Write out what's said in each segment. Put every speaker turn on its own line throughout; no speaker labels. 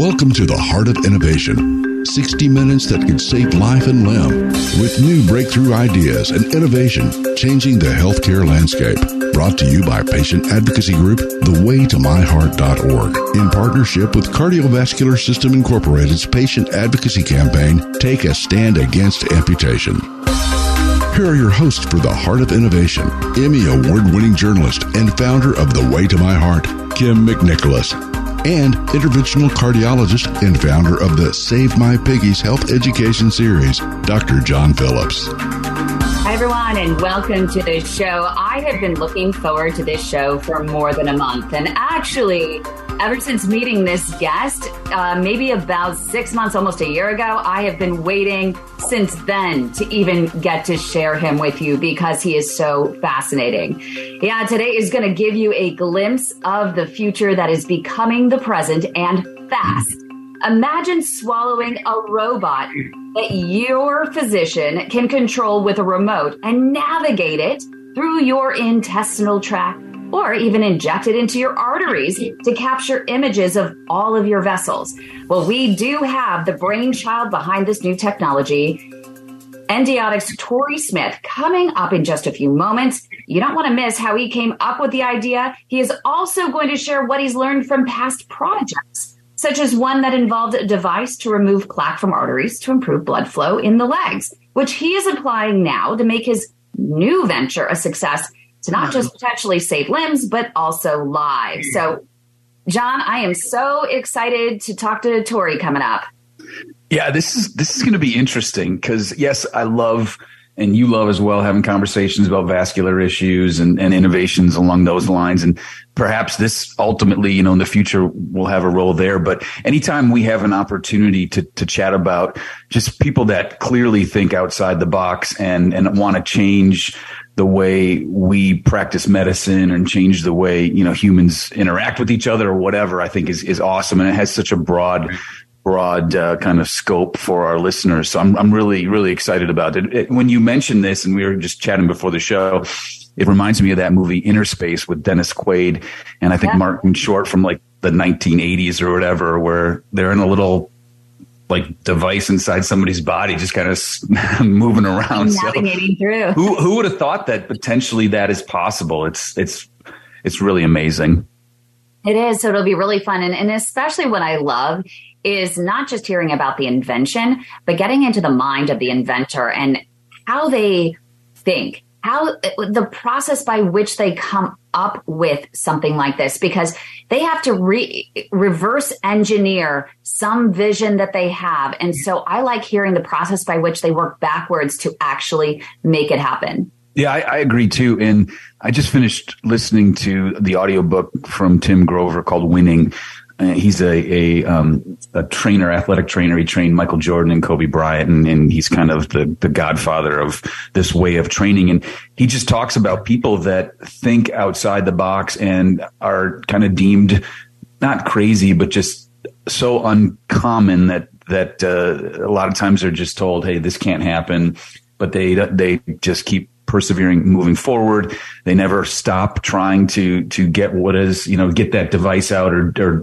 Welcome to the Heart of Innovation. 60 minutes that could save life and limb with new breakthrough ideas and innovation changing the healthcare landscape. Brought to you by patient advocacy group thewaytomyheart.org in partnership with Cardiovascular System Incorporated's patient advocacy campaign Take a Stand Against Amputation. Here are your hosts for the Heart of Innovation, Emmy award winning journalist and founder of The Way to My Heart, Kym McNicholas, and interventional cardiologist and founder of the Save My Piggies Health Education Series, Dr. John Phillips.
Hi, everyone, and welcome to the show. I have been looking forward to this show for more than a month. And actually, ever since meeting this guest, uh, maybe about six months, almost a year ago, I have been waiting since then to even get to share him with you because he is so fascinating. Yeah, today is going to give you a glimpse of the future that is becoming the present and fast. Imagine swallowing a robot that your physician can control with a remote and navigate it through your intestinal tract or even inject it into your arteries to capture images of all of your vessels. Well, we do have the brainchild behind this new technology. Endiatx Torrey Smith coming up in just a few moments. You don't want to miss how he came up with the idea. He is also going to share what he's learned from past projects, such as one that involved a device to remove plaque from arteries to improve blood flow in the legs, which he is applying now to make his new venture a success to not just potentially save limbs, but also lives. So, John, I am so excited to talk to Torrey coming up.
Yeah, this is this is going to be interesting because yes, I love and you love as well having conversations about vascular issues and, and innovations along those lines. And perhaps this ultimately, you know, in the future will have a role there. But anytime we have an opportunity to, to chat about just people that clearly think outside the box and, and want to change the way we practice medicine and change the way, you know, humans interact with each other or whatever, I think is, is awesome. And it has such a broad, broad uh, kind of scope for our listeners. So I'm, I'm really, really excited about it. it. When you mentioned this and we were just chatting before the show, it reminds me of that movie Inner Space with Dennis Quaid and I think yeah. Martin Short from like the 1980s or whatever, where they're in a little like device inside somebody's body, just kind of moving around,
navigating so, through.
Who who would have thought that potentially that is possible? It's it's it's really amazing.
It is. So it'll be really fun, and, and especially what I love is not just hearing about the invention, but getting into the mind of the inventor and how they think how the process by which they come up with something like this because they have to re- reverse engineer some vision that they have and so i like hearing the process by which they work backwards to actually make it happen
yeah, I, I, agree too. And I just finished listening to the audiobook from Tim Grover called Winning. Uh, he's a a, um, a, trainer, athletic trainer. He trained Michael Jordan and Kobe Bryant, and, and, he's kind of the the godfather of this way of training. And he just talks about people that think outside the box and are kind of deemed not crazy, but just so uncommon that that uh, a lot of times they're just told, "Hey, this can't happen," but they they just keep persevering, moving forward. They never stop trying to to get what is you know get that device out or, or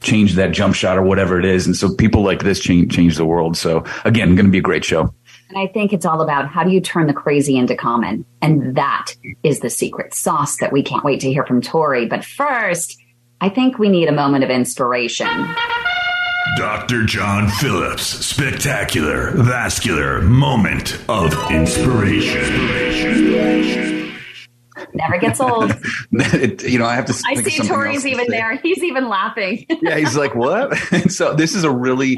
change that jump shot or whatever it is. And so people like this change, change the world. So again, going to be a great show.
And I think it's all about how do you turn the crazy into common? And that is the secret sauce that we can't wait to hear from Torrey. But first, I think we need a moment of inspiration.
Dr. John Phillips, spectacular, vascular moment of inspiration. inspiration.
Never gets old.
it, you know, I have to.
I see Torrey's even there. He's even laughing.
yeah, he's like, "What?" so this is a really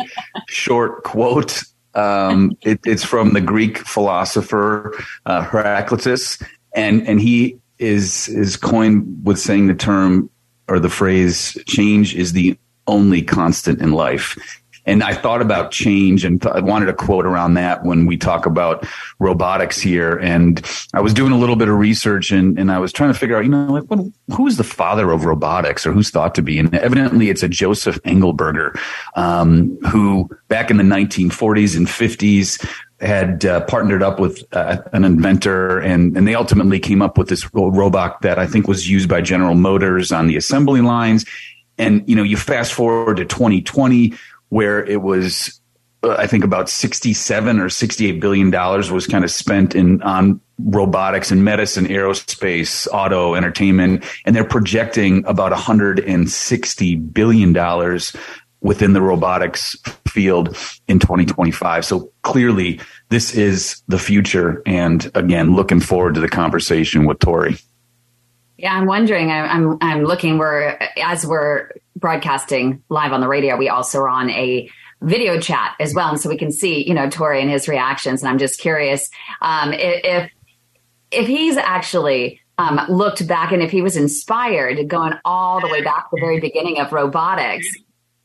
short quote. Um, it, it's from the Greek philosopher uh, Heraclitus, and and he is is coined with saying the term or the phrase "change is the only constant in life." And I thought about change and th- I wanted a quote around that when we talk about robotics here. And I was doing a little bit of research and, and I was trying to figure out, you know, like what, who's the father of robotics or who's thought to be? And evidently it's a Joseph Engelberger, um, who back in the 1940s and 50s had uh, partnered up with uh, an inventor and, and they ultimately came up with this robot that I think was used by General Motors on the assembly lines. And, you know, you fast forward to 2020 where it was, uh, I think about 67 or 68 billion dollars was kind of spent in on robotics and medicine, aerospace, auto, entertainment, and they're projecting about 160 billion dollars within the robotics field in 2025. So clearly this is the future. And again, looking forward to the conversation with Torrey.
Yeah, I'm wondering. I'm I'm looking. We're as we're broadcasting live on the radio. We also are on a video chat as well, and so we can see you know Torrey and his reactions. And I'm just curious um, if if he's actually um, looked back and if he was inspired going all the way back to the very beginning of robotics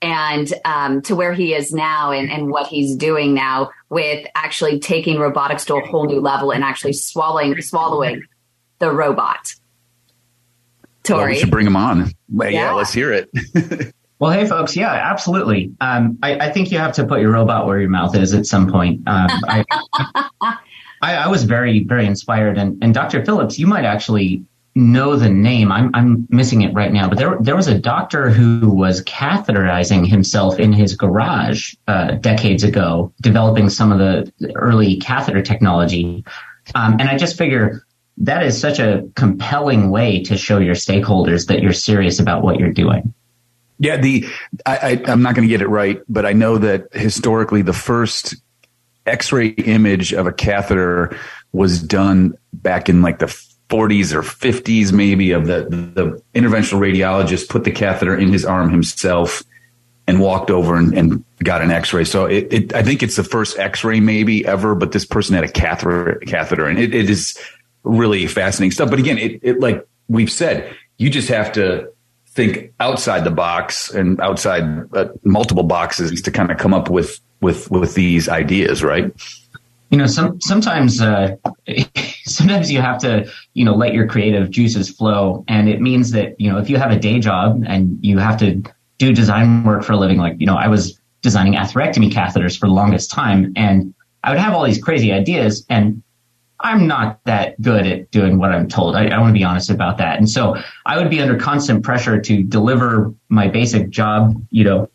and um, to where he is now and, and what he's doing now with actually taking robotics to a whole new level and actually swallowing swallowing the robot. Torrey. Well,
we should bring him on. Yeah, yeah let's hear it.
well, hey, folks. Yeah, absolutely. Um, I, I, think you have to put your robot where your mouth is at some point. Um, I, I, I, was very, very inspired. And, and Dr. Phillips, you might actually know the name. I'm, I'm missing it right now, but there, there was a doctor who was catheterizing himself in his garage uh, decades ago, developing some of the early catheter technology. Um, and I just figure that is such a compelling way to show your stakeholders that you're serious about what you're doing.
Yeah, the I, I, am not going to get it right, but I know that historically the first X-ray image of a catheter was done back in like the 40s or 50s, maybe. Of the the interventional radiologist put the catheter in his arm himself and walked over and, and got an X-ray. So it, it, I think it's the first X-ray maybe ever, but this person had a catheter catheter, and it, it is really fascinating stuff. But again, it, it like we've said, you just have to think outside the box and outside uh, multiple boxes to kind of come up with with with these ideas, right?
You know, some sometimes uh, sometimes you have to you know let your creative juices flow, and it means that you know if you have a day job and you have to do design work for a living, like you know I was designing atherectomy catheters for the longest time, and I would have all these crazy ideas, and I'm not that good at doing what I'm told. I, I want to be honest about that. And so I would be under constant pressure to deliver my basic job, you know,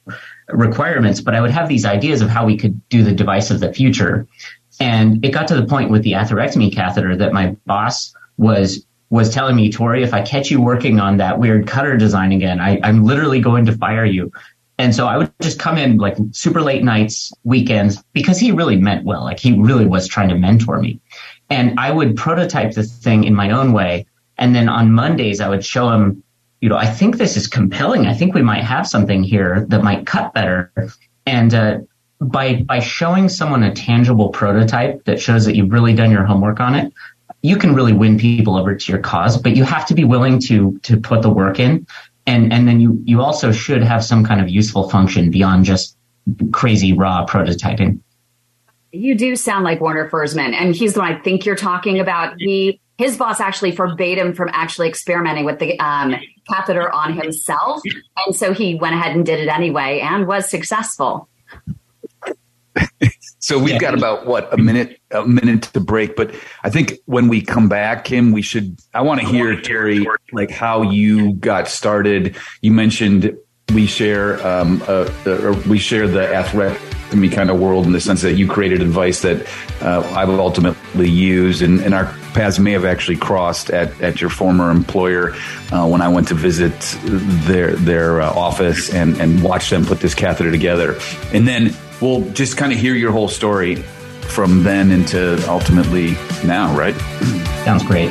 requirements, but I would have these ideas of how we could do the device of the future. And it got to the point with the atherectomy catheter that my boss was was telling me, Torrey, if I catch you working on that weird cutter design again, I, I'm literally going to fire you. And so I would just come in like super late nights, weekends, because he really meant well. Like he really was trying to mentor me. And I would prototype the thing in my own way. And then on Mondays, I would show him, you know, I think this is compelling. I think we might have something here that might cut better. And, uh, by, by showing someone a tangible prototype that shows that you've really done your homework on it, you can really win people over to your cause, but you have to be willing to, to put the work in. And, and then you, you also should have some kind of useful function beyond just crazy raw prototyping.
You do sound like Werner Forssmann, and he's the one I think you're talking about. He his boss actually forbade him from actually experimenting with the um, catheter on himself, and so he went ahead and did it anyway and was successful.
so we've got about what a minute a minute to break, but I think when we come back, Kym, we should. I want to hear Torrey like how you got started. You mentioned we share um, uh, uh, we share the athletic me kind of world in the sense that you created advice that uh, I will ultimately use, and, and, our paths may have actually crossed at, at your former employer uh, when I went to visit their their uh, office and and watch them put this catheter together, and then we'll just kind of hear your whole story from then into ultimately now, right?
Sounds great.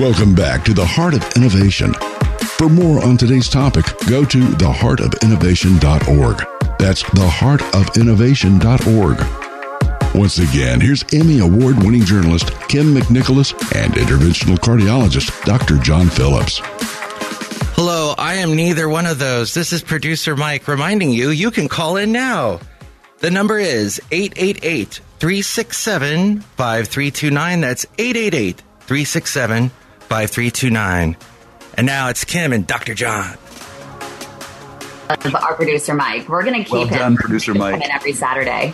Welcome back to the Heart of Innovation. For more on today's topic, go to theheartofinnovation.org. That's theheartofinnovation.org. Once again, here's Emmy Award winning journalist Kym McNicholas and interventional cardiologist Dr. John Phillips.
Hello, I am neither one of those. This is producer Mike reminding you you can call in now. The number is 888 367 5329. That's 888 367 5329. And now it's Kym and Dr. John.
Our producer Mike. We're going to keep
well done,
him
producer Mike.
coming every Saturday.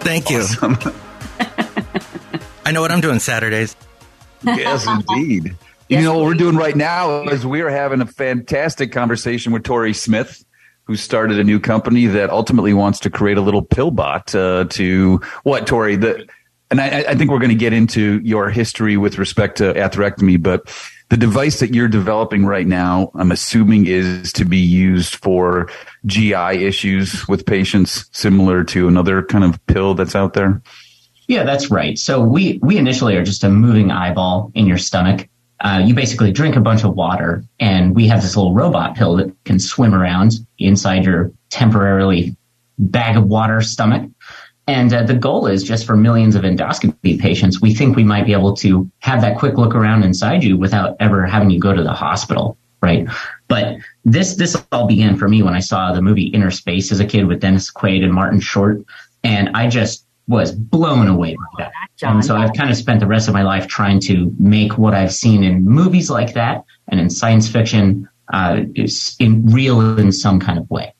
Thank you. I know what I'm doing Saturdays.
yes, indeed. You know what we're doing right now is we are having a fantastic conversation with Torrey Smith, who started a new company that ultimately wants to create a little pill bot uh, to what Torrey the. And I, I think we're going to get into your history with respect to atherectomy, but the device that you're developing right now, I'm assuming is to be used for GI issues with patients, similar to another kind of pill that's out there.
Yeah, that's right. So we we initially are just a moving eyeball in your stomach. Uh, you basically drink a bunch of water, and we have this little robot pill that can swim around inside your temporarily bag of water stomach. And uh, the goal is just for millions of endoscopy patients, we think we might be able to have that quick look around inside you without ever having you go to the hospital, right? But this this all began for me when I saw the movie Inner Space as a kid with Dennis Quaid and Martin Short, and I just was blown away by that. And so I've kind of spent the rest of my life trying to make what I've seen in movies like that and in science fiction uh, is in real in some kind of way.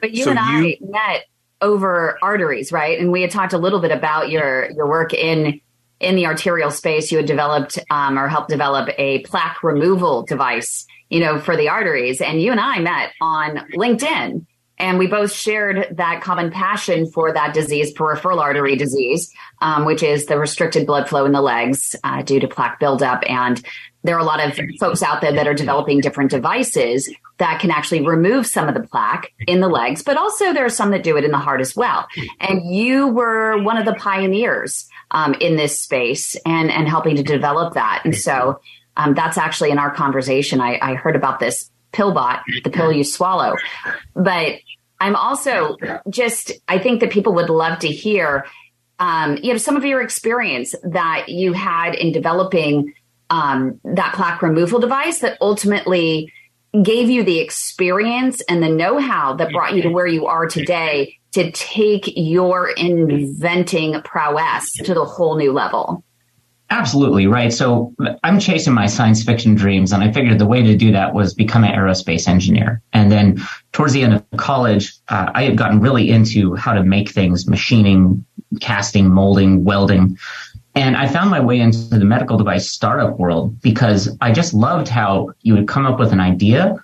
But you
So
and I
you-
met over arteries, right? And we had talked a little bit about your your work in in the arterial space. You had developed um, or helped develop a plaque removal device, you know, for the arteries. And you and I met on LinkedIn, and we both shared that common passion for that disease, peripheral artery disease, um, which is the restricted blood flow in the legs uh, due to plaque buildup. And there are a lot of folks out there that are developing different devices that can actually remove some of the plaque in the legs, but also there are some that do it in the heart as well. And you were one of the pioneers um, in this space and and helping to develop that. And so um, that's actually in our conversation. I, I heard about this pill bot, the pill you swallow, but I'm also just I think that people would love to hear um, you know some of your experience that you had in developing um, that plaque removal device that ultimately gave you the experience and the know-how that brought you to where you are today to take your inventing prowess to the whole new level.
Absolutely right. So I'm chasing my science fiction dreams, and I figured the way to do that was become an aerospace engineer. And then towards the end of college, uh, I had gotten really into how to make things, machining, casting, molding, welding. And I found my way into the medical device startup world because I just loved how you would come up with an idea,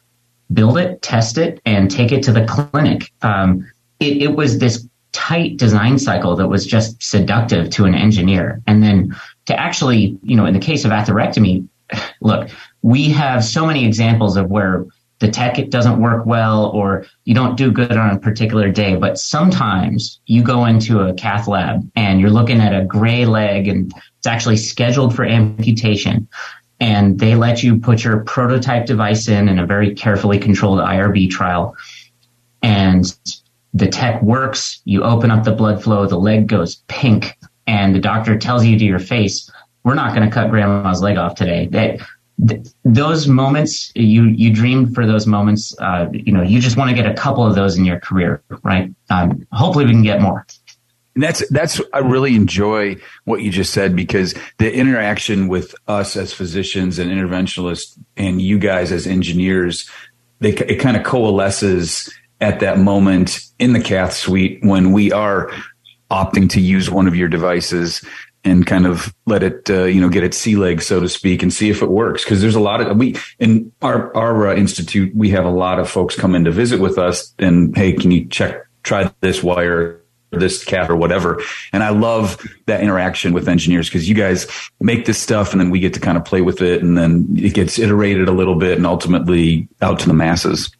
build it, test it, and take it to the clinic. Um, it, it was this tight design cycle that was just seductive to an engineer. And then to actually, you know, in the case of atherectomy, look, we have so many examples of where the tech it doesn't work well or you don't do good on a particular day. But sometimes you go into a cath lab and you're looking at a gray leg and it's actually scheduled for amputation. And they let you put your prototype device in in a very carefully controlled IRB trial. And the tech works. You open up the blood flow. The leg goes pink. And the doctor tells you to your face we're not going to cut grandma's leg off today. That th- those moments you you dreamed for those moments. Uh, you know, you just want to get a couple of those in your career, right? Um, hopefully, we can get more.
And that's that's I really enjoy what you just said because the interaction with us as physicians and interventionalists and you guys as engineers, they it kind of coalesces at that moment in the cath suite when we are opting to use one of your devices and kind of let it uh, you know get its sea legs so to speak and see if it works because there's a lot of we in our our uh, institute we have a lot of folks come in to visit with us and hey can you check try this wire this cat or whatever. And I love that interaction with engineers because you guys make this stuff and then we get to kind of play with it and then it gets iterated a little bit and ultimately out to the masses.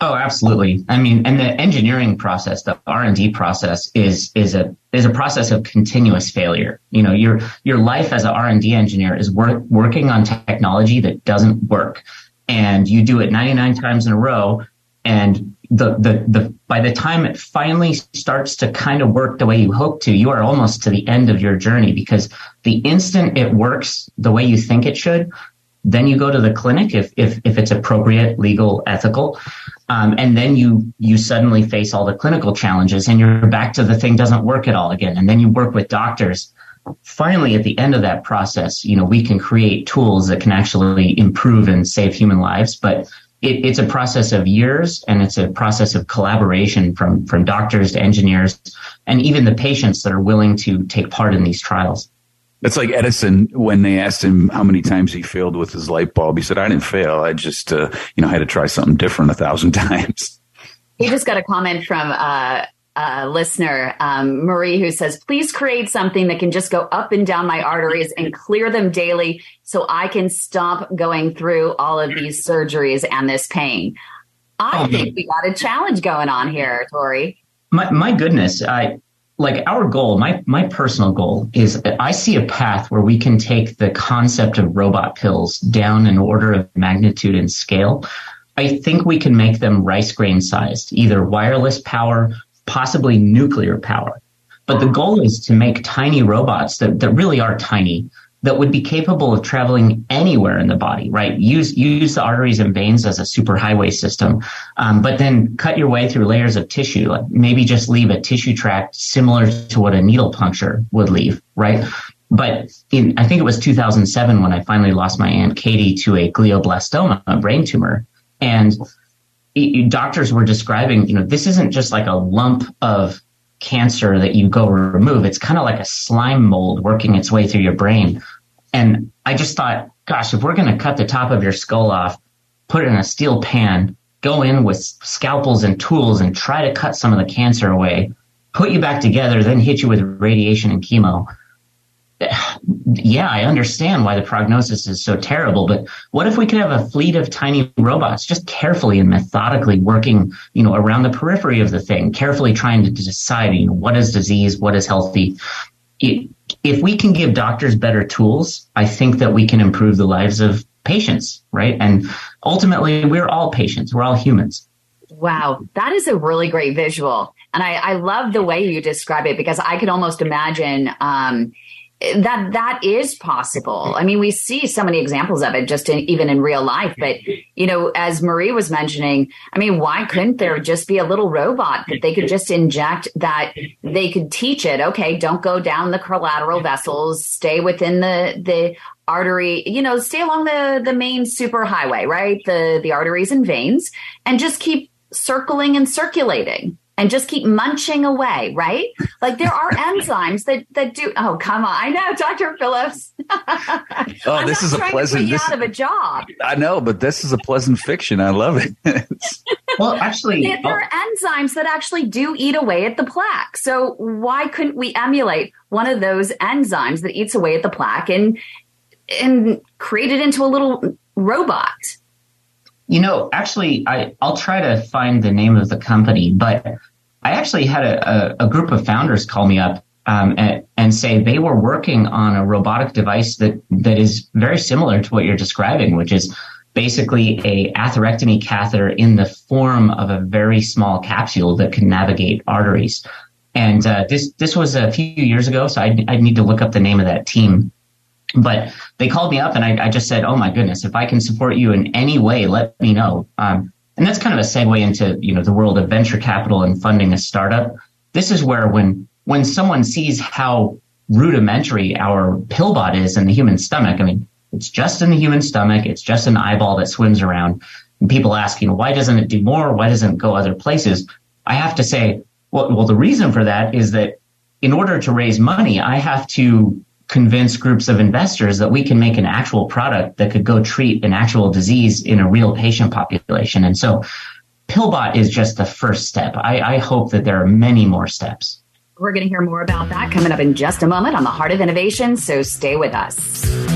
Oh, absolutely. I mean, and the engineering process, the R and D process is, is a, is a process of continuous failure. You know, your, your life as an R and D engineer is work, working on technology that doesn't work and you do it 99 times in a row and the, the, the, by the time it finally starts to kind of work the way you hope to, you are almost to the end of your journey because the instant it works the way you think it should, then you go to the clinic if, if, if it's appropriate, legal, ethical. Um, and then you, you suddenly face all the clinical challenges and you're back to the thing doesn't work at all again. And then you work with doctors. Finally, at the end of that process, you know, we can create tools that can actually improve and save human lives. But it, it's a process of years and it's a process of collaboration from, from doctors to engineers and even the patients that are willing to take part in these trials.
It's like Edison when they asked him how many times he failed with his light bulb. He said, "I didn't fail. I just, uh, you know, had to try something different a thousand times."
He just got a comment from uh, uh, listener, um, Marie, who says, please create something that can just go up and down my arteries and clear them daily so I can stop going through all of these surgeries and this pain. I oh, think we got a challenge going on here, Torrey.
My, my goodness. I, like our goal, my, my personal goal is I see a path where we can take the concept of robot pills down an order of magnitude and scale. I think we can make them rice grain sized, either wireless power possibly nuclear power. But the goal is to make tiny robots that, that really are tiny that would be capable of traveling anywhere in the body, right? Use use the arteries and veins as a superhighway system, um, but then cut your way through layers of tissue. Like maybe just leave a tissue tract similar to what a needle puncture would leave, right? But in I think it was 2007 when I finally lost my aunt Katie to a glioblastoma, a brain tumor, and doctors were describing, you know, this isn't just like a lump of cancer that you go remove. It's kind of like a slime mold working its way through your brain. And I just thought, gosh, if we're going to cut the top of your skull off, put it in a steel pan, go in with scalpels and tools and try to cut some of the cancer away, put you back together, then hit you with radiation and chemo yeah, I understand why the prognosis is so terrible, but what if we could have a fleet of tiny robots just carefully and methodically working, you know, around the periphery of the thing, carefully trying to decide, you know, what is disease, what is healthy. If we can give doctors better tools, I think that we can improve the lives of patients, right? And ultimately, we're all patients. We're all humans.
Wow, that is a really great visual. And I, I love the way you describe it because I could almost imagine, um, that that is possible. I mean, we see so many examples of it just in, even in real life. But you know, as Marie was mentioning, I mean, why couldn't there just be a little robot that they could just inject that they could teach it? Okay, don't go down the collateral vessels. Stay within the the artery. You know, stay along the the main super highway, right? The the arteries and veins, and just keep circling and circulating and just keep munching away, right? Like there are enzymes that that do. Oh, come on! I know, Doctor Phillips.
oh, this is a pleasant.
This, out of a job.
I know, but this is a pleasant fiction. I love it.
well, actually,
there, there oh. are enzymes that actually do eat away at the plaque. So why couldn't we emulate one of those enzymes that eats away at the plaque and and create it into a little robot?
You know, actually, I, I'll try to find the name of the company, but I actually had a, a, a group of founders call me up um, and, and, say they were working on a robotic device that, that is very similar to what you're describing, which is basically a atherectomy catheter in the form of a very small capsule that can navigate arteries. And uh, this this was a few years ago, so I need to look up the name of that team But they called me up and I, I, just said, "Oh my goodness, if I can support you in any way, let me know." Um, and that's kind of a segue into you know the world of venture capital and funding a startup. This is where when when someone sees how rudimentary our pillbot is in the human stomach, I mean, it's just in the human stomach, it's just an eyeball that swims around. And people ask, you know, why doesn't it do more? Why doesn't it go other places? I have to say, well, well, the reason for that is that in order to raise money, I have to convince groups of investors that we can make an actual product that could go treat an actual disease in a real patient population. And so Pillbot is just the first step. I, I hope that there are many more steps.
We're going to hear more about that coming up in just a moment on the Heart of Innovation, so stay with us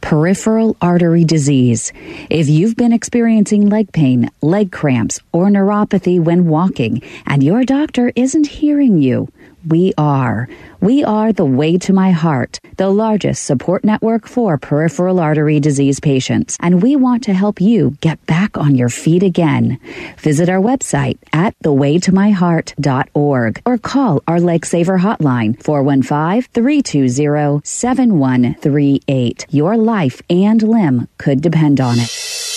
peripheral artery disease. If you've been experiencing leg pain, leg cramps, or neuropathy when walking, and your doctor isn't hearing you, we are. We are the Way to My Heart, the largest support network for peripheral artery disease patients, and we want to help you get back on your feet again. Visit our website at thewaytomyheart.org or call our Saver hotline 415-320-7138. Your life and limb could depend on it.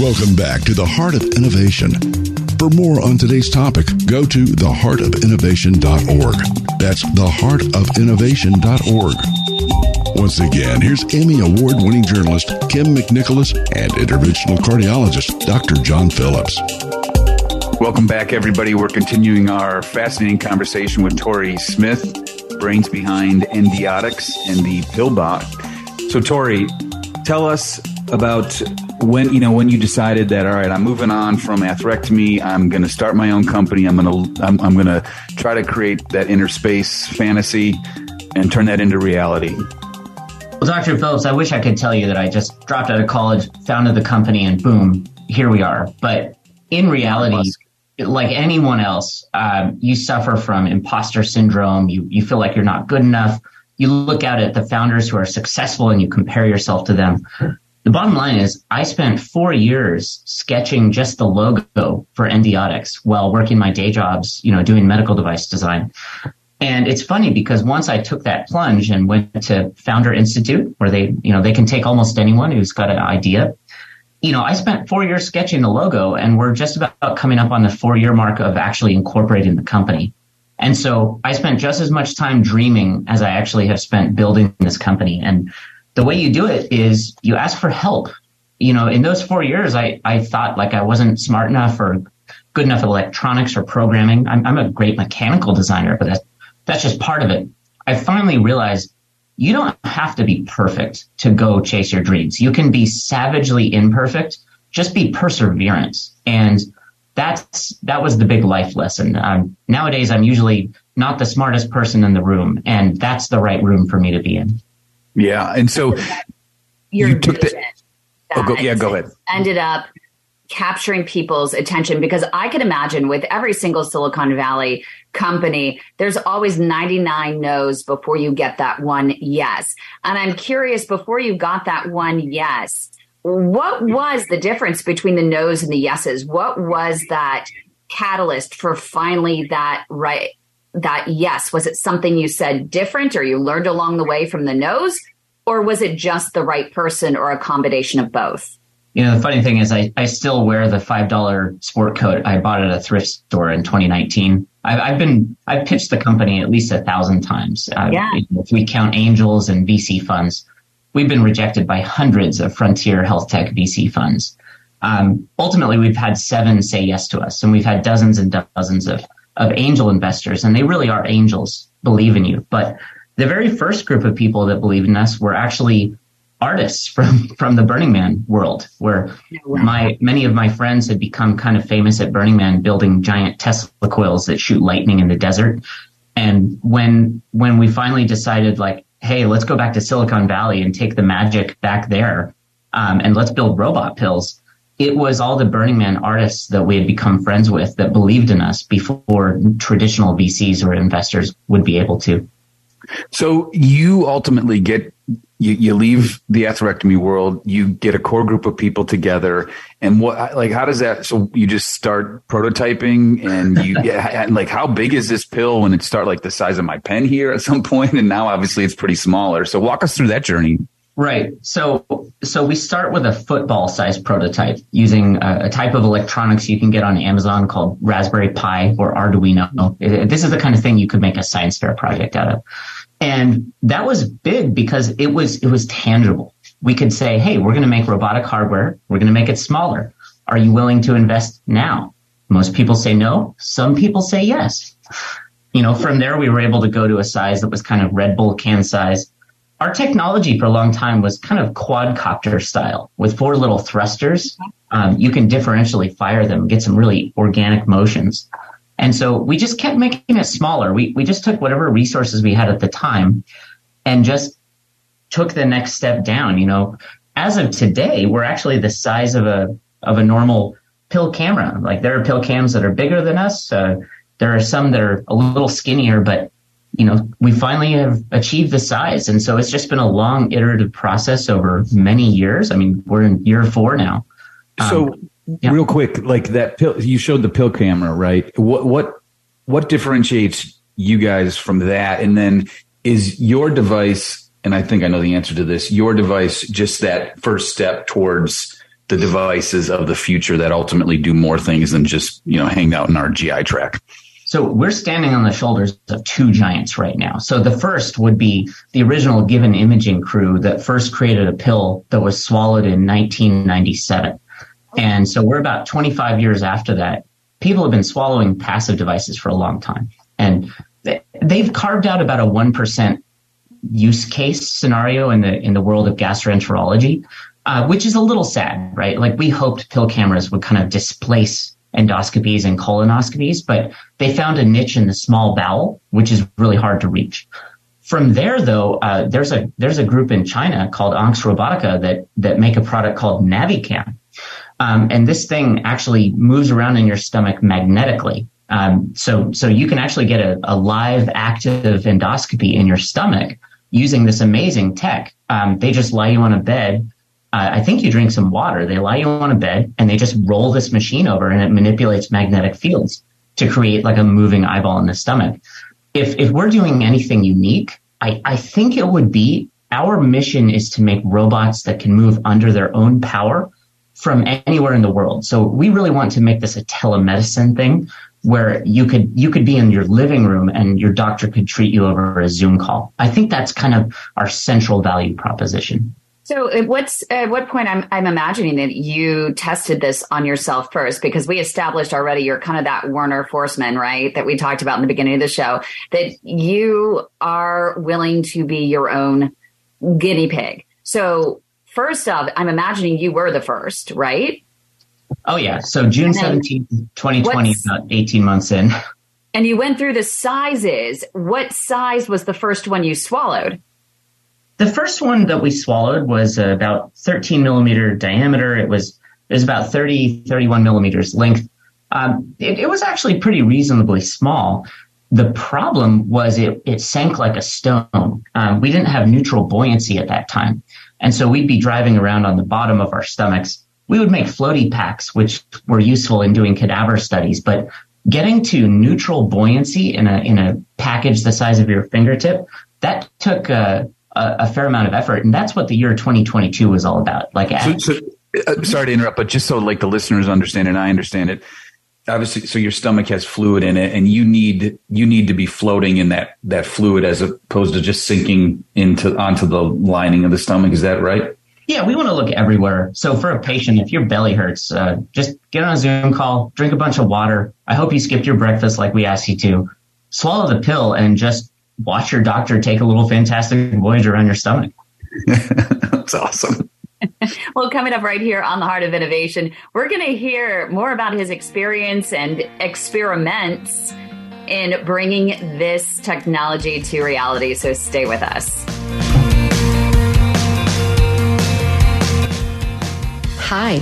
Welcome back to the Heart of Innovation. For more on today's topic, go to theheartofinnovation.org. That's theheartofinnovation.org. Once again, here's Emmy Award winning journalist Kym McNicholas and interventional cardiologist Dr. John Phillips.
Welcome back, everybody. We're continuing our fascinating conversation with Torrey Smith, brains behind Endiatx and the Pillbot. So, Torrey, tell us about when you know when you decided that all right i'm moving on from atherectomy i'm going to start my own company i'm going to I'm, I'm going to try to create that inner space fantasy and turn that into reality.
Well dr phillips i wish i could tell you that i just dropped out of college founded the company and boom here we are. But in reality like anyone else um, you suffer from imposter syndrome you, you feel like you're not good enough. You look out at the founders who are successful and you compare yourself to them the bottom line is I spent four years sketching just the logo for Endiatx while working my day jobs, you know, doing medical device design. And it's funny because once I took that plunge and went to Founder Institute, where they, you know, they can take almost anyone who's got an idea. You know, I spent four years sketching the logo and we're just about coming up on the four year mark of actually incorporating the company. And so I spent just as much time dreaming as I actually have spent building this company. And the way you do it is you ask for help. You know, in those four years, I, I thought like I wasn't smart enough or good enough at electronics or programming. I'm, I'm a great mechanical designer, but that's, that's just part of it. I finally realized you don't have to be perfect to go chase your dreams. You can be savagely imperfect. Just be perseverant. And that's, that was the big life lesson. Um, nowadays, I'm usually not the smartest person in the room, and that's the right room for me to be in.
Yeah, and so
you took the.
Oh, go, yeah, go ahead.
Ended up capturing people's attention because I could imagine with every single Silicon Valley company, there's always 99 no's before you get that one yes. And I'm curious, before you got that one yes, what was the difference between the no's and the yeses? What was that catalyst for finally that right that yes? Was it something you said different or you learned along the way from the nose? Or was it just the right person or a combination of both?
You know, the funny thing is, I, I still wear the $5 sport coat I bought at a thrift store in 2019. I've, I've been, I've pitched the company at least a thousand times.
Uh, yeah.
If we count angels and VC funds, we've been rejected by hundreds of frontier health tech VC funds. Um, ultimately, we've had seven say yes to us, and we've had dozens and dozens of of angel investors, and they really are angels, believe in you. But the very first group of people that believed in us were actually artists from from the Burning Man world, where my many of my friends had become kind of famous at Burning Man, building giant Tesla coils that shoot lightning in the desert. And when when we finally decided, like, hey, let's go back to Silicon Valley and take the magic back there, um, and let's build robot pills. It was all the Burning Man artists that we had become friends with that believed in us before traditional VCs or investors would be able to.
So you ultimately get you, you leave the atherectomy world, you get a core group of people together, and what like how does that? So you just start prototyping, and you yeah, and like how big is this pill when it start like the size of my pen here at some point, and now obviously it's pretty smaller. So walk us through that journey.
Right. So, so we start with a football sized prototype using a, a, type of electronics you can get on Amazon called Raspberry Pi or Arduino. This is the kind of thing you could make a science fair project out of. And that was big because it was, it was tangible. We could say, Hey, we're going to make robotic hardware. We're going to make it smaller. Are you willing to invest now? Most people say no. Some people say yes. You know, from there, we were able to go to a size that was kind of Red Bull can size our technology for a long time was kind of quadcopter style with four little thrusters. Um, you can differentially fire them, get some really organic motions. And so we just kept making it smaller. We, we just took whatever resources we had at the time and just took the next step down. You know, as of today, we're actually the size of a, of a normal pill camera. Like there are pill cams that are bigger than us. Uh, there are some that are a little skinnier, but you know, we finally have achieved the size. And so it's just been a long iterative process over many years. I mean, we're in year four now.
So um, yeah. real quick, like that pill, you showed the pill camera, right? What, what, what differentiates you guys from that? And then is your device, and I think I know the answer to this, your device just that first step towards the devices of the future that ultimately do more things than just, you know, hang out in our GI tract?
So we're standing on the shoulders of two giants right now. So the first would be the original Given Imaging crew that first created a pill that was swallowed in 1997. And so we're about 25 years after that. People have been swallowing passive devices for a long time. And they've carved out about a 1% use case scenario in the, in the world of gastroenterology, uh, which is a little sad, right? Like we hoped pill cameras would kind of displace endoscopies and colonoscopies, but they found a niche in the small bowel, which is really hard to reach. From there, though, uh, there's a there's a group in China called AnX Robotica that that make a product called Navicam, um, and this thing actually moves around in your stomach magnetically. Um, so so you can actually get a, a, live active endoscopy in your stomach using this amazing tech. Um, they just lie you on a bed uh, I think you drink some water. They lie you on a bed and they just roll this machine over and it manipulates magnetic fields to create like a moving eyeball in the stomach. If, if we're doing anything unique, I, I think it would be our mission is to make robots that can move under their own power from anywhere in the world. So we really want to make this a telemedicine thing where you could you could be in your living room and your doctor could treat you over a Zoom call. I think that's kind of our central value proposition.
So, at what's at what point I'm I'm imagining that you tested this on yourself first because we established already you're kind of that Werner Forssmann, right? That we talked about in the beginning of the show that you are willing to be your own guinea pig. So, first off, I'm imagining you were the first, right?
Oh yeah. So June seventeenth, 2020, about 18 months in.
And you went through the sizes. What size was the first one you swallowed?
The first one that we swallowed was about 13 millimeter diameter. It was it was about 30, 31 millimeters length. Um, it, it, was actually pretty reasonably small. The problem was it, it sank like a stone. Um, we didn't have neutral buoyancy at that time. And so we'd be driving around on the bottom of our stomachs. We would make floaty packs, which were useful in doing cadaver studies, but getting to neutral buoyancy in a, in a package the size of your fingertip, that took, uh, a, a, fair amount of effort, and that's what the year 2022 was all about. Like,
so, so, uh, sorry to interrupt, but just so like the listeners understand and I understand it, obviously, so your stomach has fluid in it, and you need you need to be floating in that that fluid as opposed to just sinking into onto the lining of the stomach. Is that right?
Yeah, we want to look everywhere. So for a patient, if your belly hurts, uh, just get on a Zoom call, drink a bunch of water. I hope you skipped your breakfast like we asked you to. Swallow the pill and just watch your doctor take a little fantastic voyage around your stomach.
That's awesome.
well, coming up right here on the Heart of Innovation, we're going to hear more about his experience and experiments in bringing this technology to reality. So stay with us.
Hi,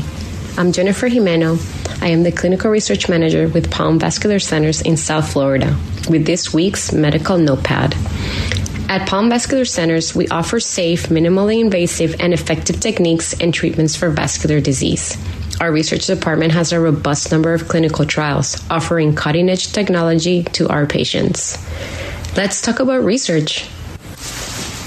I'm Jennifer Jimeno. I am the clinical research manager with Palm Vascular Centers in South Florida with this week's medical notepad. At Palm Vascular Centers, we offer safe, minimally invasive, and effective techniques and treatments for vascular disease. Our research department has a robust number of clinical trials offering cutting edge technology to our patients. Let's talk about research.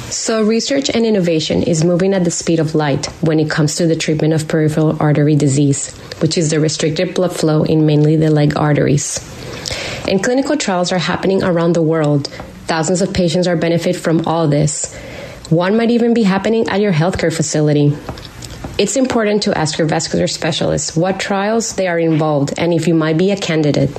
So, research and innovation is moving at the speed of light when it comes to the treatment of peripheral artery disease, which is the restricted blood flow in mainly the leg arteries. And clinical trials are happening around the world. Thousands of patients are benefit from all this. One might even be happening at your healthcare facility. It's important to ask your vascular specialist what trials they are involved and if you might be a candidate.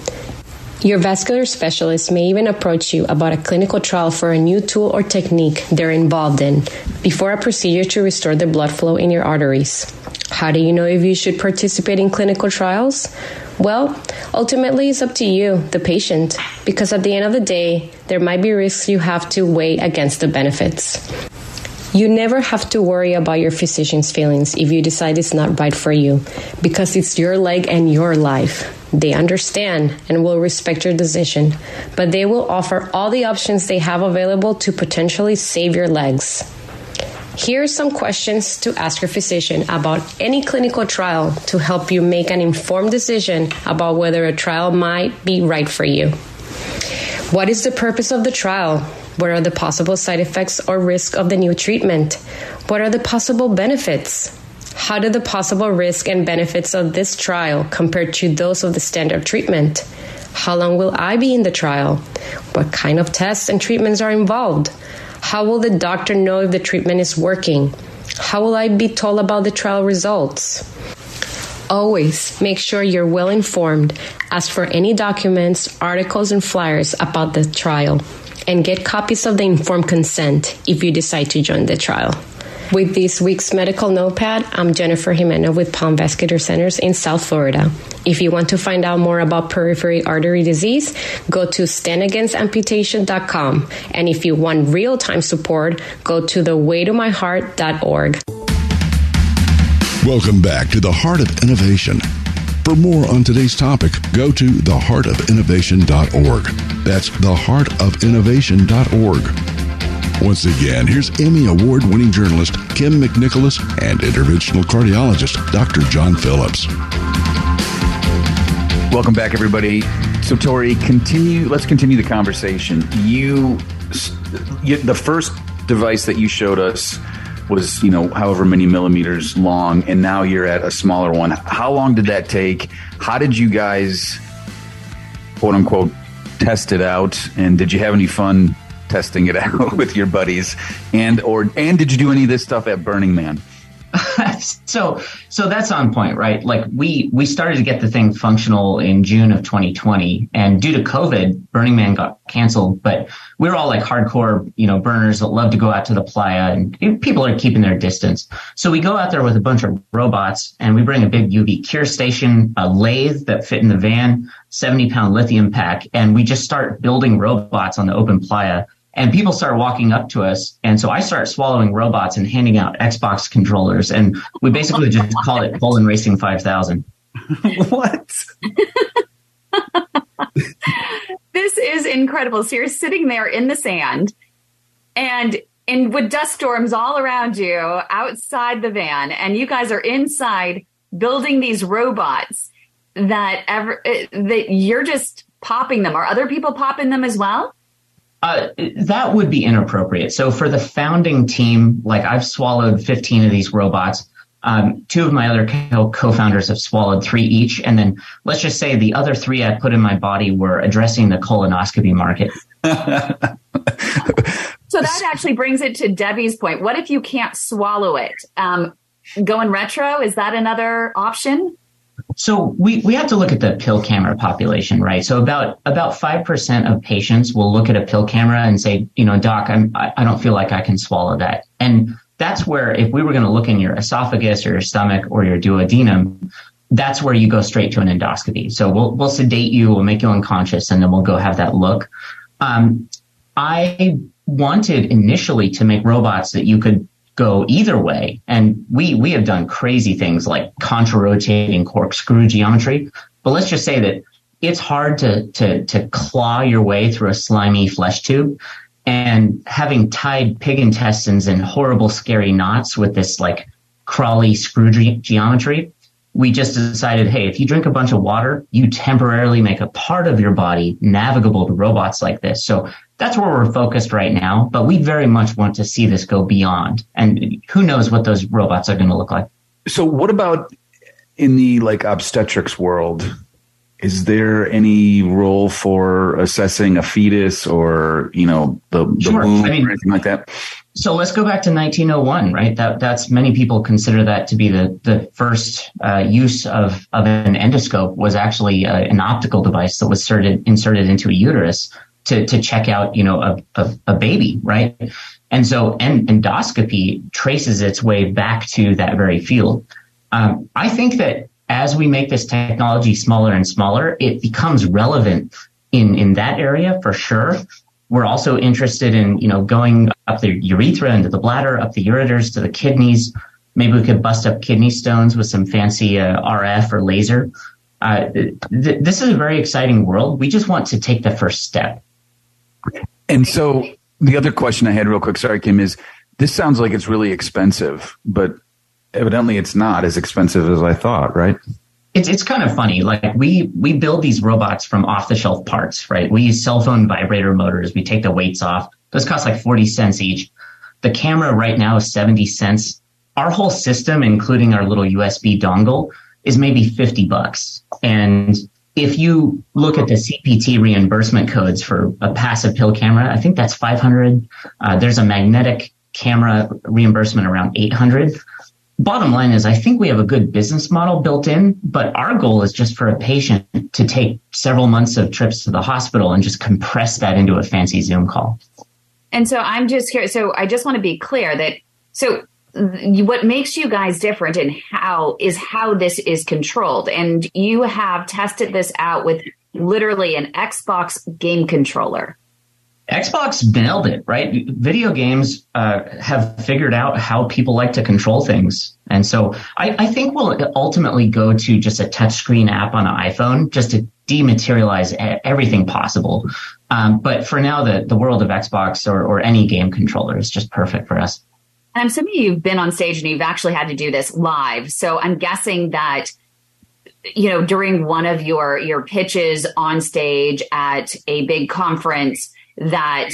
Your vascular specialist may even approach you about a clinical trial for a new tool or technique they're involved in before a procedure to restore the blood flow in your arteries. How do you know if you should participate in clinical trials? Well, ultimately, it's up to you, the patient, because at the end of the day, there might be risks you have to weigh against the benefits. You never have to worry about your physician's feelings if you decide it's not right for you, because it's your leg and your life. They understand and will respect your decision, but they will offer all the options they have available to potentially save your legs. Here are some questions to ask your physician about any clinical trial to help you make an informed decision about whether a trial might be right for you. What is the purpose of the trial? What are the possible side effects or risk of the new treatment? What are the possible benefits? How do the possible risk and benefits of this trial compare to those of the standard treatment? How long will I be in the trial? What kind of tests and treatments are involved? How will the doctor know if the treatment is working? How will I be told about the trial results? Always make sure you're well informed. Ask for any documents, articles, and flyers about the trial, and get copies of the informed consent if you decide to join the trial. With this week's medical notepad, I'm Jennifer Jimeno with Palm Vascular Centers in South Florida. If you want to find out more about periphery artery disease, go to standagainstamputation.com. And if you want real time support, go to thewaytomyheart.org.
Welcome back to the Heart of Innovation. For more on today's topic, go to theheartofinnovation.org. That's theheartofinnovation.org. Once again, here's Emmy Award winning journalist Kym McNicholas and interventional cardiologist Dr. John Phillips.
Welcome back, everybody. So, Torrey, continue. Let's continue the conversation. You, you, the first device that you showed us was, you know, however many millimeters long, and now you're at a smaller one. How long did that take? How did you guys, quote unquote, test it out? And did you have any fun testing it out with your buddies? And or and did you do any of this stuff at Burning Man?
so so that's on point right like we we started to get the thing functional in june of 2020 and due to covid burning man got canceled but we are all like hardcore you know burners that love to go out to the playa and people are keeping their distance so we go out there with a bunch of robots and we bring a big uv cure station a lathe that fit in the van 70 pound lithium pack and we just start building robots on the open playa and people start walking up to us. And so I start swallowing robots and handing out Xbox controllers. And we basically just call it Bowling Racing 5000.
what?
this is incredible. So you're sitting there in the sand and and with dust storms all around you outside the van and you guys are inside building these robots that ever eh, that you're just popping them are other people popping them as well
uh, that would be inappropriate. So for the founding team, like I've swallowed 15 of these robots. Um, two of my other co-founders have swallowed three each, and then let's just say the other three I put in my body were addressing the colonoscopy market.
so that actually brings it to Debbie's point. What if you can't swallow it? Um, going retro? Is that another option?
So we, we have to look at the pill camera population, right? So about about five percent of patients will look at a pill camera and say, you know, doc, I'm I, I don't feel like I can swallow that. And that's where if we were going to look in your esophagus or your stomach or your duodenum, that's where you go straight to an endoscopy. So we'll we'll sedate you, we'll make you unconscious, and then we'll go have that look. Um, I wanted initially to make robots that you could go either way. And we, we have done crazy things like contra rotating corkscrew geometry. But let's just say that it's hard to, to, to claw your way through a slimy flesh tube and having tied pig intestines in horrible, scary knots with this like crawly screw ge- geometry. We just decided, hey, if you drink a bunch of water, you temporarily make a part of your body navigable to robots like this. So that's where we're focused right now, but we very much want to see this go beyond. And who knows what those robots are going to look like.
So what about in the like obstetrics world? Is there any role for assessing a fetus or, you know, the, the
Sure.
womb
I mean-
or anything like that?
So let's go back to 1901, right? That that's many people consider that to be the the first uh, use of of an endoscope was actually uh, an optical device that was inserted inserted into a uterus to to check out you know a a, a baby, right? And so en- endoscopy traces its way back to that very field. Um, I think that as we make this technology smaller and smaller, it becomes relevant in in that area for sure. We're also interested in, you know, going up the urethra into the bladder, up the ureters to the kidneys. Maybe we could bust up kidney stones with some fancy uh, RF or laser. Uh, th- this is a very exciting world. We just want to take the first step.
And so the other question I had real quick, sorry, Kym, is this sounds like it's really expensive, but evidently it's not as expensive as I thought, right?
It's it's kind of funny. Like we we build these robots from off the shelf parts, right? We use cell phone vibrator motors. We take the weights off. Those cost like forty cents each. The camera right now is seventy cents. Our whole system, including our little USB dongle, is maybe fifty bucks. And if you look at the CPT reimbursement codes for a passive pill camera, I think that's five hundred. Uh, there's a magnetic camera reimbursement around eight hundred bottom line is I think we have a good business model built in, but our goal is just for a patient to take several months of trips to the hospital and just compress that into a fancy Zoom call.
And so I'm just here. So I just want to be clear that so what makes you guys different and how is how this is controlled. And you have tested this out with literally an Xbox game controller.
Xbox nailed it, right? Video games uh, have figured out how people like to control things. And so I, I think we'll ultimately go to just a touchscreen app on an iPhone just to dematerialize everything possible. Um, but for now, the, the world of Xbox or, or any game controller is just perfect for us.
And I'm assuming you've been on stage and you've actually had to do this live. So I'm guessing that you know during one of your your pitches on stage at a big conference that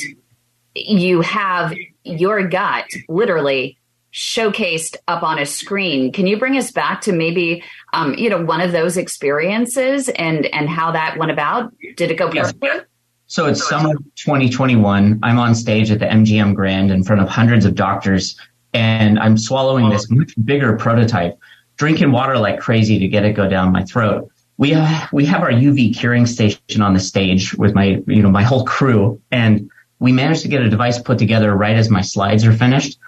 you have your gut literally showcased up on a screen. Can you bring us back to maybe um, you know one of those experiences and and how that went about? Did it go
Yes. So it's summer 2021. I'm on stage at the MGM Grand in front of hundreds of doctors, and I'm swallowing this much bigger prototype, drinking water like crazy to get it go down my throat. We have, we have our UV curing station on the stage with my you know my whole crew, and we managed to get a device put together right as my slides are finished.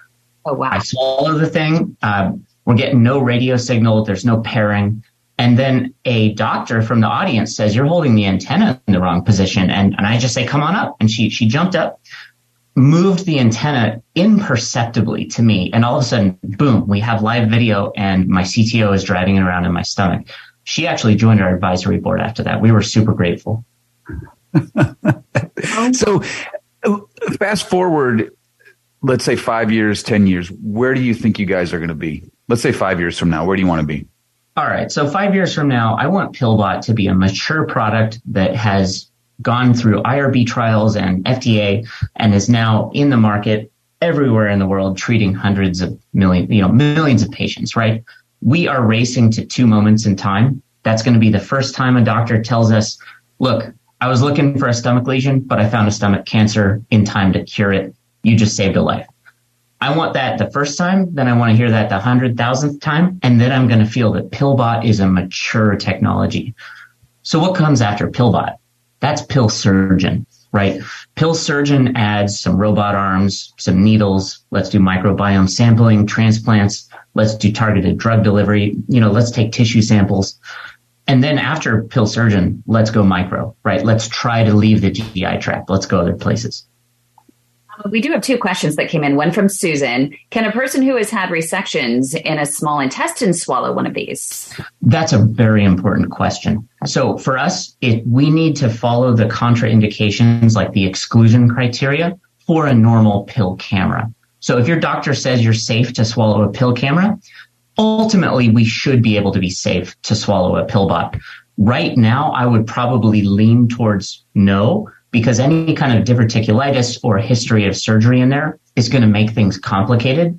Oh wow!
I swallow the thing. Um, we're getting no radio signal. There's no pairing. And then a doctor from the audience says, you're holding the antenna in the wrong position. And, and I just say, come on up. And she, she jumped up, moved the antenna imperceptibly to me. And all of a sudden, boom, we have live video and my CTO is driving it around in my stomach. She actually joined our advisory board after that. We were super grateful.
So fast forward, let's say five years, 10 years, where do you think you guys are going to be? Let's say five years from now, where do you want to be?
All right. So five years from now, I want Pillbot to be a mature product that has gone through IRB trials and FDA and is now in the market everywhere in the world, treating hundreds of million, you know, millions of patients, right? We are racing to two moments in time. That's going to be the first time a doctor tells us, look, I was looking for a stomach lesion, but I found a stomach cancer in time to cure it. You just saved a life. I want that the first time, then I want to hear that the hundred thousandth time, and then I'm going to feel that PillBot is a mature technology. So what comes after PillBot? That's Pill Surgeon, right? Pill Surgeon adds some robot arms, some needles. Let's do microbiome sampling, transplants. Let's do targeted drug delivery. You know, let's take tissue samples. And then after Pill Surgeon, let's go micro, right? Let's try to leave the GI tract. Let's go other places.
Um, we do have two questions that came in. One from Susan. Can a person who has had resections in a small intestine swallow one of these?
That's a very important question. So for us, it, we need to follow the contraindications like the exclusion criteria for a normal pill camera. So if your doctor says you're safe to swallow a pill camera, ultimately we should be able to be safe to swallow a pill bot. Right now, I would probably lean towards no because any kind of diverticulitis or history of surgery in there is going to make things complicated.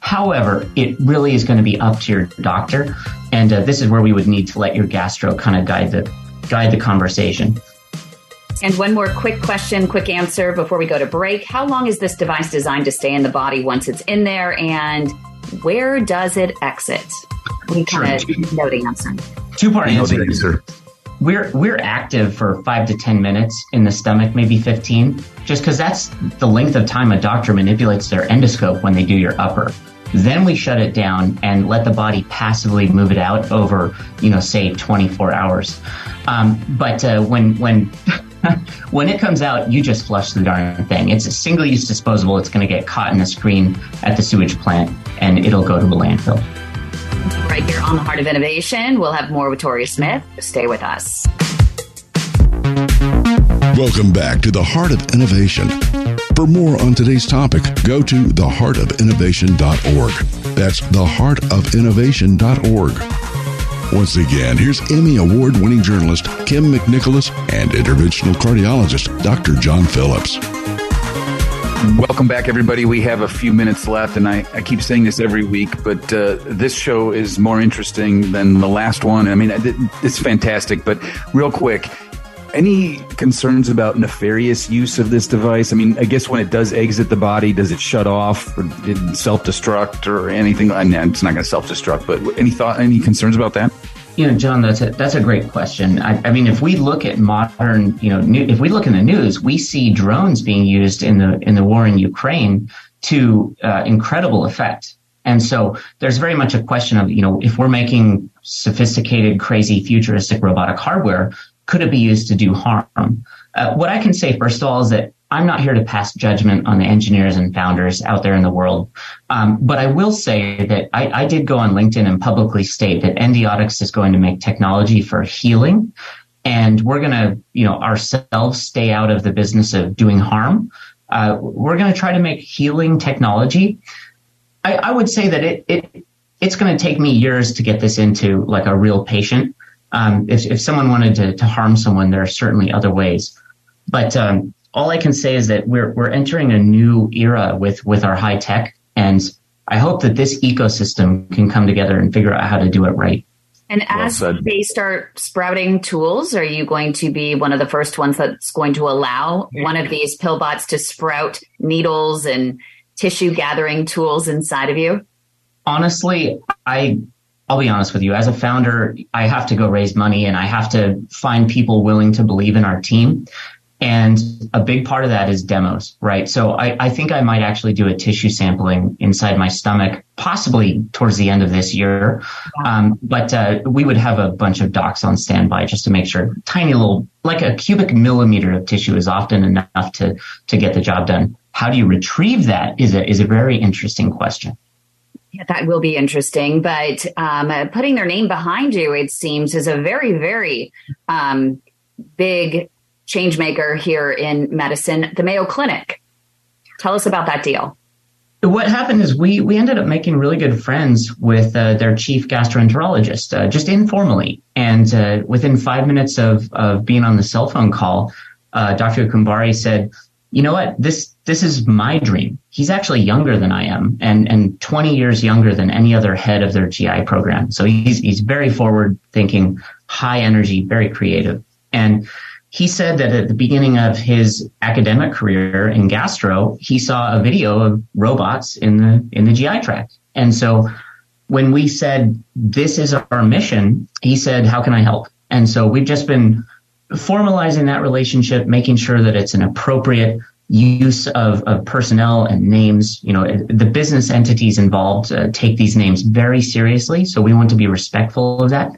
However, it really is going to be up to your doctor, and uh, this is where we would need to let your gastro kind of guide the guide the conversation.
And one more quick question, quick answer before we go to break. How long is this device designed to stay in the body once it's in there, and where does it exit? We kind of noting, I'm sorry.
Two part
No
answer. We're we're active for five to ten minutes in the stomach, maybe fifteen, just because that's the length of time a doctor manipulates their endoscope when they do your upper. Then we shut it down and let the body passively move it out over, you know, say 24 hours. Um, but uh, when when when it comes out, you just flush the darn thing. It's a single-use disposable. It's going to get caught in the screen at the sewage plant, and it'll go to a landfill.
Right here on the Heart of Innovation, we'll have more with Torrey Smith. Stay with us.
Welcome back to the Heart of Innovation. For more on today's topic, go to theheartofinnovation.org. That's theheartofinnovation.org. Once again, here's Emmy Award winning journalist Kym McNicholas and interventional cardiologist Dr. John Phillips.
Welcome back, everybody. We have a few minutes left, and I, I keep saying this every week, but uh, this show is more interesting than the last one. I mean, it's fantastic, but real quick, any concerns about nefarious use of this device? I mean, I guess when it does exit the body, does it shut off or self destruct or anything? I know it's not going to self destruct, but any thought, any concerns about that?
You know, John, that's a, that's a great question. I, I mean, if we look at modern, you know, new, if we look in the news, we see drones being used in the in the war in Ukraine to uh, incredible effect. And so there's very much a question of, you know, if we're making sophisticated, crazy, futuristic robotic hardware, could it be used to do harm? Uh, what I can say, first of all, is that I'm not here to pass judgment on the engineers and founders out there in the world. Um, but I will say that I, I did go on LinkedIn and publicly state that Endiatx is going to make technology for healing. And we're going to, you know, ourselves stay out of the business of doing harm. Uh, we're going to try to make healing technology. I, I would say that it, it it's going to take me years to get this into like a real patient. Um, if, if someone wanted to, to harm someone, there are certainly other ways. But um, all I can say is that we're we're entering a new era with with our high tech, and I hope that this ecosystem can come together and figure out how to do it right.
And as
said.
they start sprouting tools, are you going to be one of the first ones that's going to allow one of these pill bots to sprout needles and tissue gathering tools inside of you?
honestly, I I'll be honest with you. As a founder, I have to go raise money and I have to find people willing to believe in our team. And a big part of that is demos, right? So I, I think I might actually do a tissue sampling inside my stomach, possibly towards the end of this year. Um, but uh, we would have a bunch of docs on standby just to make sure tiny little, like a cubic millimeter of tissue is often enough to to get the job done. How do you retrieve that? Is a is a very interesting question.
Yeah, that will be interesting. But um, uh, putting their name behind you, it seems, is a very, very um, big change maker here in medicine. The Mayo Clinic. Tell us about that deal.
What happened is we we ended up making really good friends with uh, their chief gastroenterologist, uh, just informally. And uh, within five minutes of of being on the cell phone call, uh, Dr. Kumbhari said, "You know what? This this is my dream. He's actually younger than I am, and and 20 years younger than any other head of their GI program. So he's he's very forward thinking, high energy, very creative. And he said that at the beginning of his academic career in gastro, he saw a video of robots in the in the GI tract. And so when we said this is our mission, he said, "How can I help?" And so we've just been formalizing that relationship, making sure that it's an appropriate use of, of personnel and names. You know, the business entities involved uh, take these names very seriously, so we want to be respectful of that.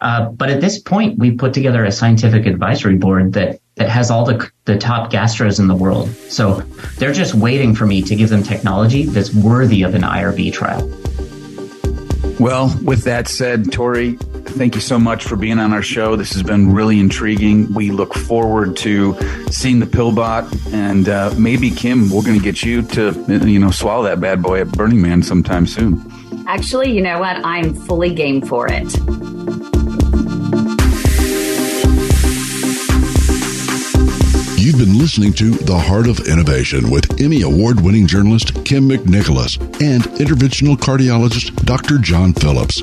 Uh, but at this point, we've put together a scientific advisory board that that has all the the top gastros in the world. So they're just waiting for me to give them technology that's worthy of an IRB trial.
Well, with that said, Torrey, thank you so much for being on our show. This has been really intriguing. We look forward to seeing the Pillbot, and uh, maybe Kym, we're going to get you to you know swallow that bad boy at Burning Man sometime soon.
Actually, you know what? I'm fully game for it.
You've been listening to The Heart of Innovation with Emmy Award winning journalist Kym McNicholas and interventional cardiologist Dr. John Phillips.